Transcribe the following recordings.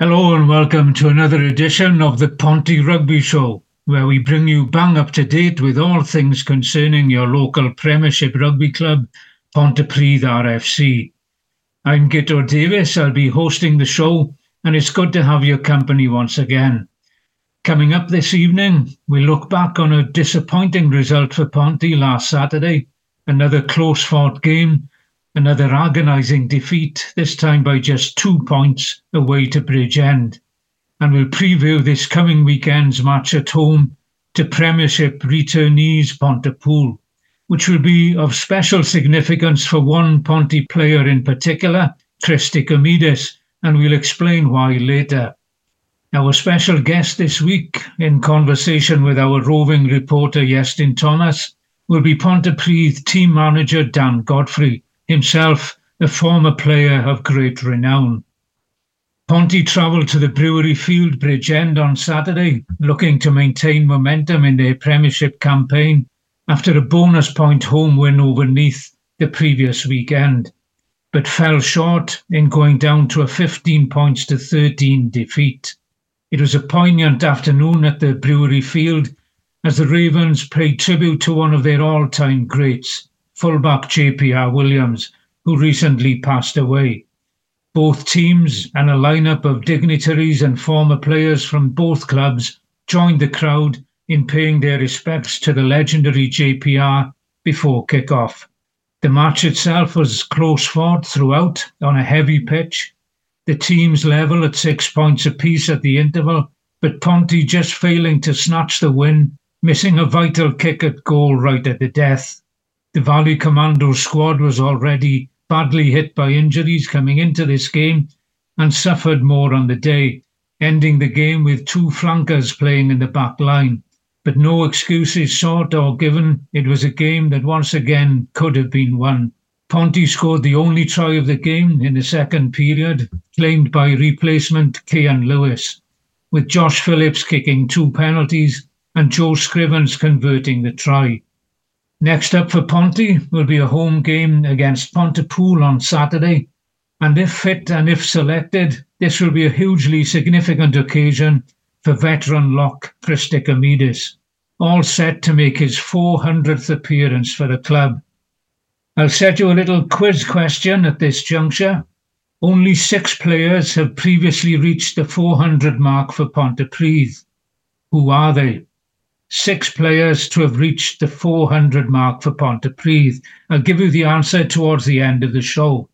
Hello and welcome to another edition of the Ponty Rugby Show, where we bring you bang up to date with all things concerning your local Premiership rugby club, Pontypridd RFC. I'm Guto Davies, I'll be hosting the show, and it's good to have your company once again. Coming up this evening, we look back on a disappointing result for Ponty last Saturday, another close fought game Another agonising defeat, this time by just two points away to Bridgend. And we'll preview this coming weekend's match at home to Premiership returnees Pontypool, which will be of special significance for one Ponty player in particular, Chris Dicomidis, and we'll explain why later. Our special guest this week, in conversation with our roving reporter Iestyn Thomas, will be Pontypridd team manager Dan Godfrey, himself a former player of great renown. Ponty travelled to the Brewery Field Bridgend on Saturday, looking to maintain momentum in their Premiership campaign after a bonus point home win over Neath the previous weekend, but fell short in going down to a 15 points to 13 defeat. It was a poignant afternoon at the Brewery Field as the Ravens paid tribute to one of their all time greats, fullback JPR Williams, who recently passed away. Both teams and a lineup of dignitaries and former players from both clubs joined the crowd in paying their respects to the legendary JPR before kick-off. The match itself was close fought throughout on a heavy pitch. The teams level at six points apiece at the interval, but Ponty just failing to snatch the win, missing a vital kick at goal right at the death. The Valley Commando squad was already badly hit by injuries coming into this game and suffered more on the day, ending the game with two flankers playing in the back line. But no excuses sought or given. It was a game that once again could have been won. Ponty scored the only try of the game in the second period, claimed by replacement Kian Lewis, with Josh Phillips kicking two penalties and Joe Scrivens converting the try. Next up for Ponty will be a home game against Pontypool on Saturday. And if fit and if selected, this will be a hugely significant occasion for veteran lock Chris Dicomidis, all set to make his 400th appearance for the club. I'll set you a little quiz question at this juncture. Only six players have previously reached the 400 mark for Pontypridd. Who are they? Six players to have reached the 400 mark for Pontypridd. I'll give you the answer towards the end of the show.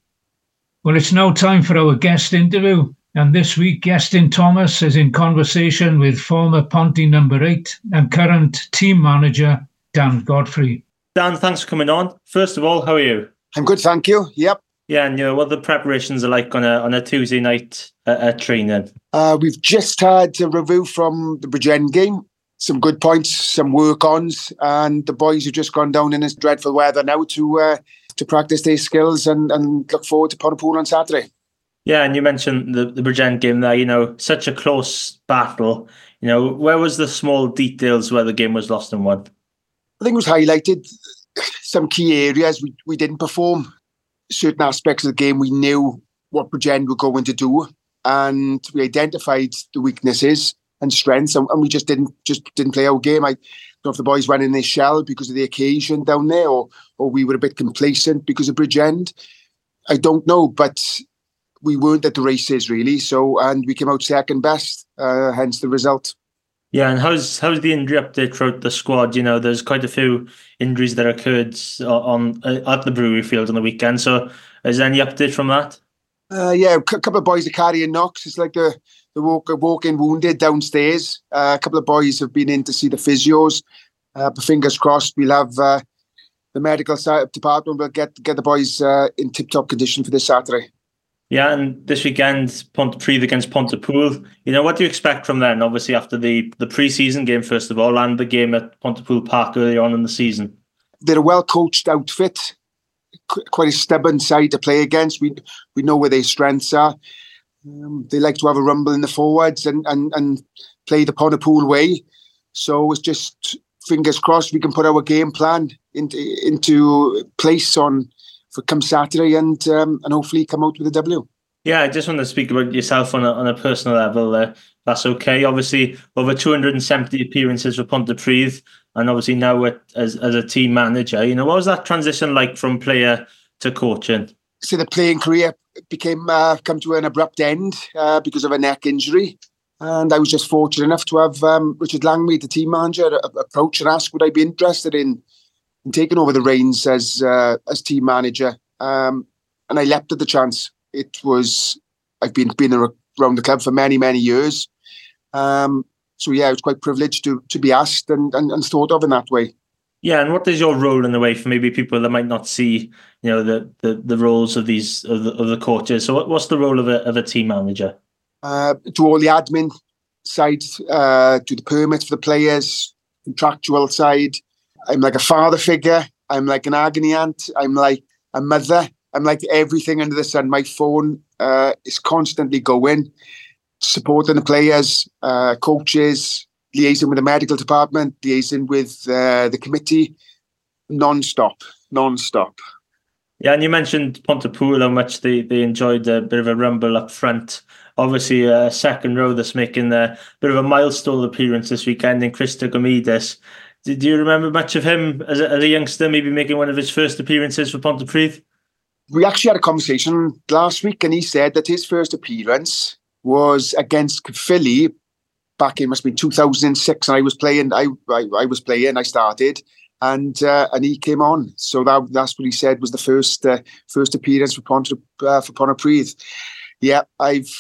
Well, it's now time for our guest interview. And this week, Iestyn Thomas is in conversation with former Ponty number eight and current team manager Dan Godfrey. Dan, thanks for coming on. First of all, how are you? I'm good, thank you. Yep. Yeah, and you know what the preparations are like on a on a Tuesday night at, at training. Uh, we've just had a review from the Bridgend game, some good points, some work ons, and the boys have just gone down in this dreadful weather now to uh, to practice their skills and, and look forward to Pontypool on Saturday. Yeah, and you mentioned the the Bridgend game there. You know, such a close battle. You know, where was the small details where the game was lost and won? I think it was highlighted some key areas we, we didn't perform. Certain aspects of the game we knew what Bridgend were going to do, and we identified the weaknesses and strengths, and, and, we just didn't just didn't play our game. I don't know if the boys ran in their shell because of the occasion down there, or or we were a bit complacent because of Bridgend. I don't know, but we weren't at the races really. So and we came out second best, uh, hence the result. Yeah, and how's how's the injury update throughout the squad? You know, there's quite a few injuries that occurred on, uh, at the Brewery Field on the weekend. So, is there any update from that? Uh, yeah, a couple of boys are carrying knocks. It's like a the walk, walk-in wounded downstairs. Uh, a couple of boys have been in to see the physios. Uh, but fingers crossed, we'll have uh, the medical side department will get get the boys uh, in tip-top condition for this Saturday. Yeah, and this weekend, Pontypridd against Pontypool. You know, what do you expect from them? Obviously, after the the pre-season game, first of all, and the game at Pontypool Park earlier on in the season. They're a well-coached outfit, quite a stubborn side to play against. We we know where their strengths are. Um, they like to have a rumble in the forwards and, and, and play the Pontypool way. So it's just fingers crossed we can put our game plan into into place on for come Saturday and um, and hopefully come out with a W. Yeah, I just want to speak about yourself on a, on a personal level. Uh, that's okay. Obviously, over 270 appearances for Pontypridd, and obviously now as as a team manager. You know, what was that transition like from player to coaching? So the playing career became uh, come to an abrupt end uh, because of a neck injury. And I was just fortunate enough to have um, Richard Langmead, the team manager, approach and ask would I be interested in, in taking over the reins as uh, as team manager. Um, and I leapt at the chance. It was I've been been around the club for many many years. Um, so yeah, I was quite privileged to to be asked and, and, and thought of in that way. Yeah, and what is your role in the way for maybe people that might not see, you know, the the, the roles of these of the, of the coaches? So, what, what's the role of a of a team manager? uh, to all the admin side, uh, to the permits for the players, contractual side. I'm like a father figure. I'm like an agony aunt. I'm like a mother. I'm like everything under the sun. My phone uh, is constantly going, supporting the players, uh, coaches, liaising with the medical department, liaising with uh, the committee, non-stop, non-stop. Yeah, and you mentioned Pontypool, how much they, they enjoyed a bit of a rumble up front obviously a second row that's making a bit of a milestone appearance this weekend in Chris Dicomidis. Do, do you remember much of him as a, as a, youngster, maybe making one of his first appearances for Pontypridd? We actually had a conversation last week, and he said that his first appearance was against Philly back in must been 2006, and I was playing. I I, I was playing. I started, and uh, and he came on. So that that's what he said was the first uh, first appearance for Pont uh, for Pontypridd. Yeah, I've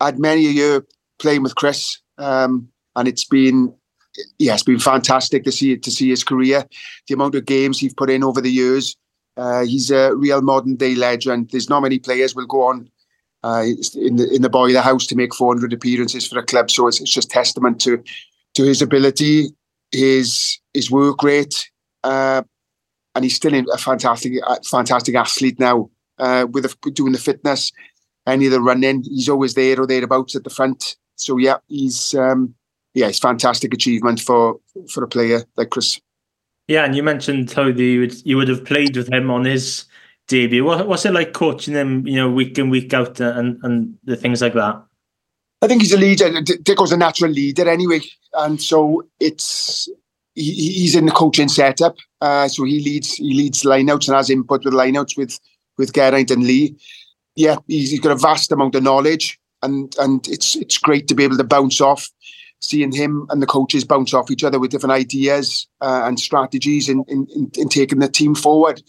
had many a year playing with Chris, um, and it's been yeah, it's been fantastic to see to see his career, the amount of games he's put in over the years. Uh, he's a real modern day legend. There's not many players will go on uh, in the in the boiler house to make 400 appearances for a club. So it's, it's just testament to to his ability, his his work rate, uh, and he's still a fantastic fantastic athlete now uh, with the, doing the fitness any of the running. He's always there or thereabouts at the front. So yeah, he's um, yeah, it's fantastic achievement for for a player like Chris. Yeah, and you mentioned how you would you would have played with him on his debut. What, what's it like coaching him? You know, week in week out and and the things like that. I think he's a leader. Dicko's a natural leader anyway, and so it's he, he's in the coaching setup. Uh, so he leads he leads lineouts and has input with lineouts with with Geraint and Lee yeah, he's, he's got a vast amount of knowledge, and and it's it's great to be able to bounce off, seeing him and the coaches bounce off each other with different ideas uh, and strategies in, in, in in taking the team forward.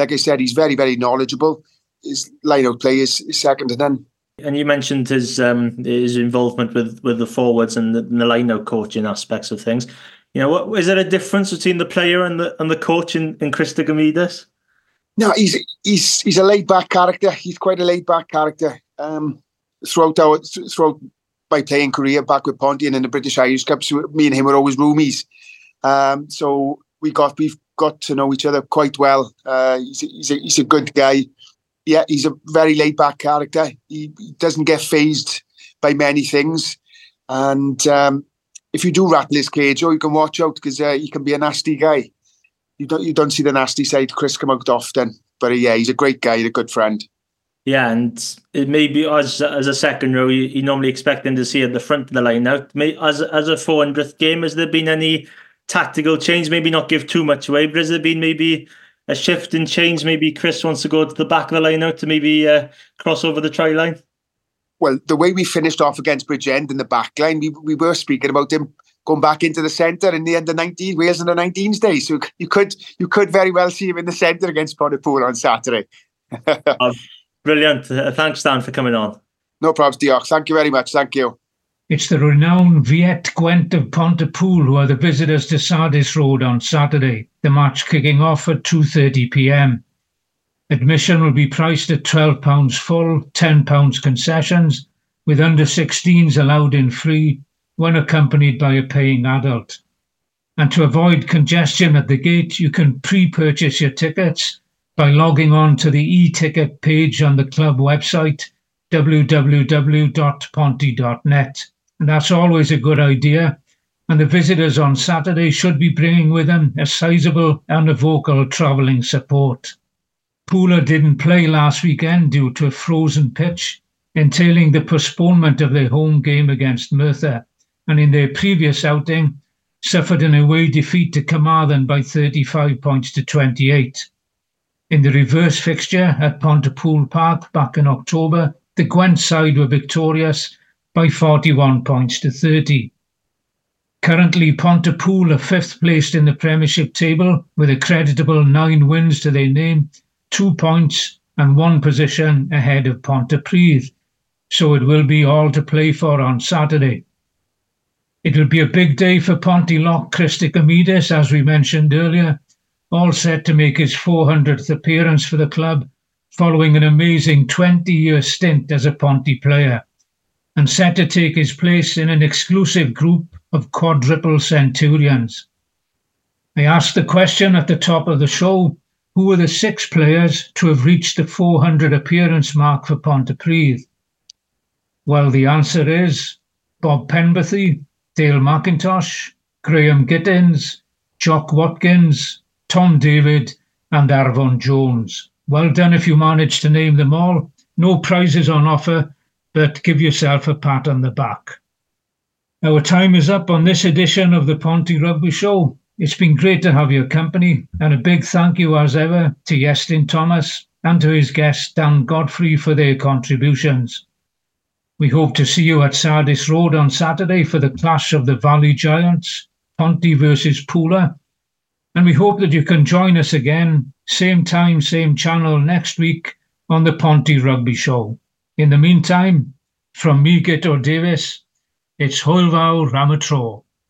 Like I said, he's very very knowledgeable. His line-out play is, is second to none. And you mentioned his um, his involvement with, with the forwards and the, and the line-out coaching aspects of things. You know, what is there a difference between the player and the and the coach in, in Dicomidis? No, he's he's he's a laid back character. He's quite a laid back character. Um, throughout our throughout my playing career back with Ponty and in the British Irish Cups, me and him were always roomies. Um, so we got we've got to know each other quite well. Uh, he's a, he's a, he's a good guy. Yeah, he's a very laid back character. He, he doesn't get phased by many things, and um, if you do rattle his cage, oh, you can watch out because uh, he can be a nasty guy you don't you don't see the nasty side Chris come out often. But uh, yeah, he's a great guy, a good friend. Yeah, and it may be as as a second row, you, you normally expect him to see at the front of the line. Now, as as a 400th game, has there been any tactical change? Maybe not give too much away, but has there been maybe a shift in change? Maybe Chris wants to go to the back of the line out to maybe uh, cross over the try line. Well, the way we finished off against Bridgend in the back line, we, we were speaking about him going back into the centre in the end of 19 Wales in the 19s day. So you could you could very well see him in the centre against Pontypool on Saturday. oh, brilliant. Uh, thanks, Dan, for coming on. No problems, Diolch. Thank you very much. Thank you. It's the renowned Viet Gwent of Pontypool who are the visitors to Sardis Road on Saturday, the match kicking off at 2.30pm. Admission will be priced at £12 full, £10 concessions, with under 16s allowed in free when accompanied by a paying adult. And to avoid congestion at the gate, you can pre purchase your tickets by logging on to the e ticket page on the club website, www.ponty.net. And that's always a good idea. And the visitors on Saturday should be bringing with them a sizable and a vocal travelling support. Pooler didn't play last weekend due to a frozen pitch, entailing the postponement of their home game against Merthyr, and in their previous outing, suffered an away defeat to Carmarthen by 35 points to 28. In the reverse fixture at Pontypool Park back in October, the Gwent side were victorious by 41 points to 30. Currently, Pontypool are fifth placed in the Premiership table with a creditable nine wins to their name, two points and one position ahead of Pontypridd. So it will be all to play for on Saturday. It will be a big day for Ponty lock Chris Dicomidis, as we mentioned earlier, all set to make his 400th appearance for the club following an amazing 20 year stint as a Ponty player, and set to take his place in an exclusive group of quadruple centurions. I asked the question at the top of the show who were the six players to have reached the 400 appearance mark for Pontypridd? Well, the answer is Bob Penberthy, Dale McIntosh, Graham Gittins, Jock Watkins, Tom David, and Arvon Jones. Well done if you managed to name them all. No prizes on offer, but give yourself a pat on the back. Our time is up on this edition of the Ponty Rugby Show. It's been great to have your company, and a big thank you as ever to Iestyn Thomas and to his guest Dan Godfrey for their contributions. We hope to see you at Sardis Road on Saturday for the clash of the Valley Giants, Ponty versus Pooler, and we hope that you can join us again, same time, same channel next week on the Ponty Rugby Show. In the meantime, from me, Guto Davies, it's Hwyl Fawr am y tro.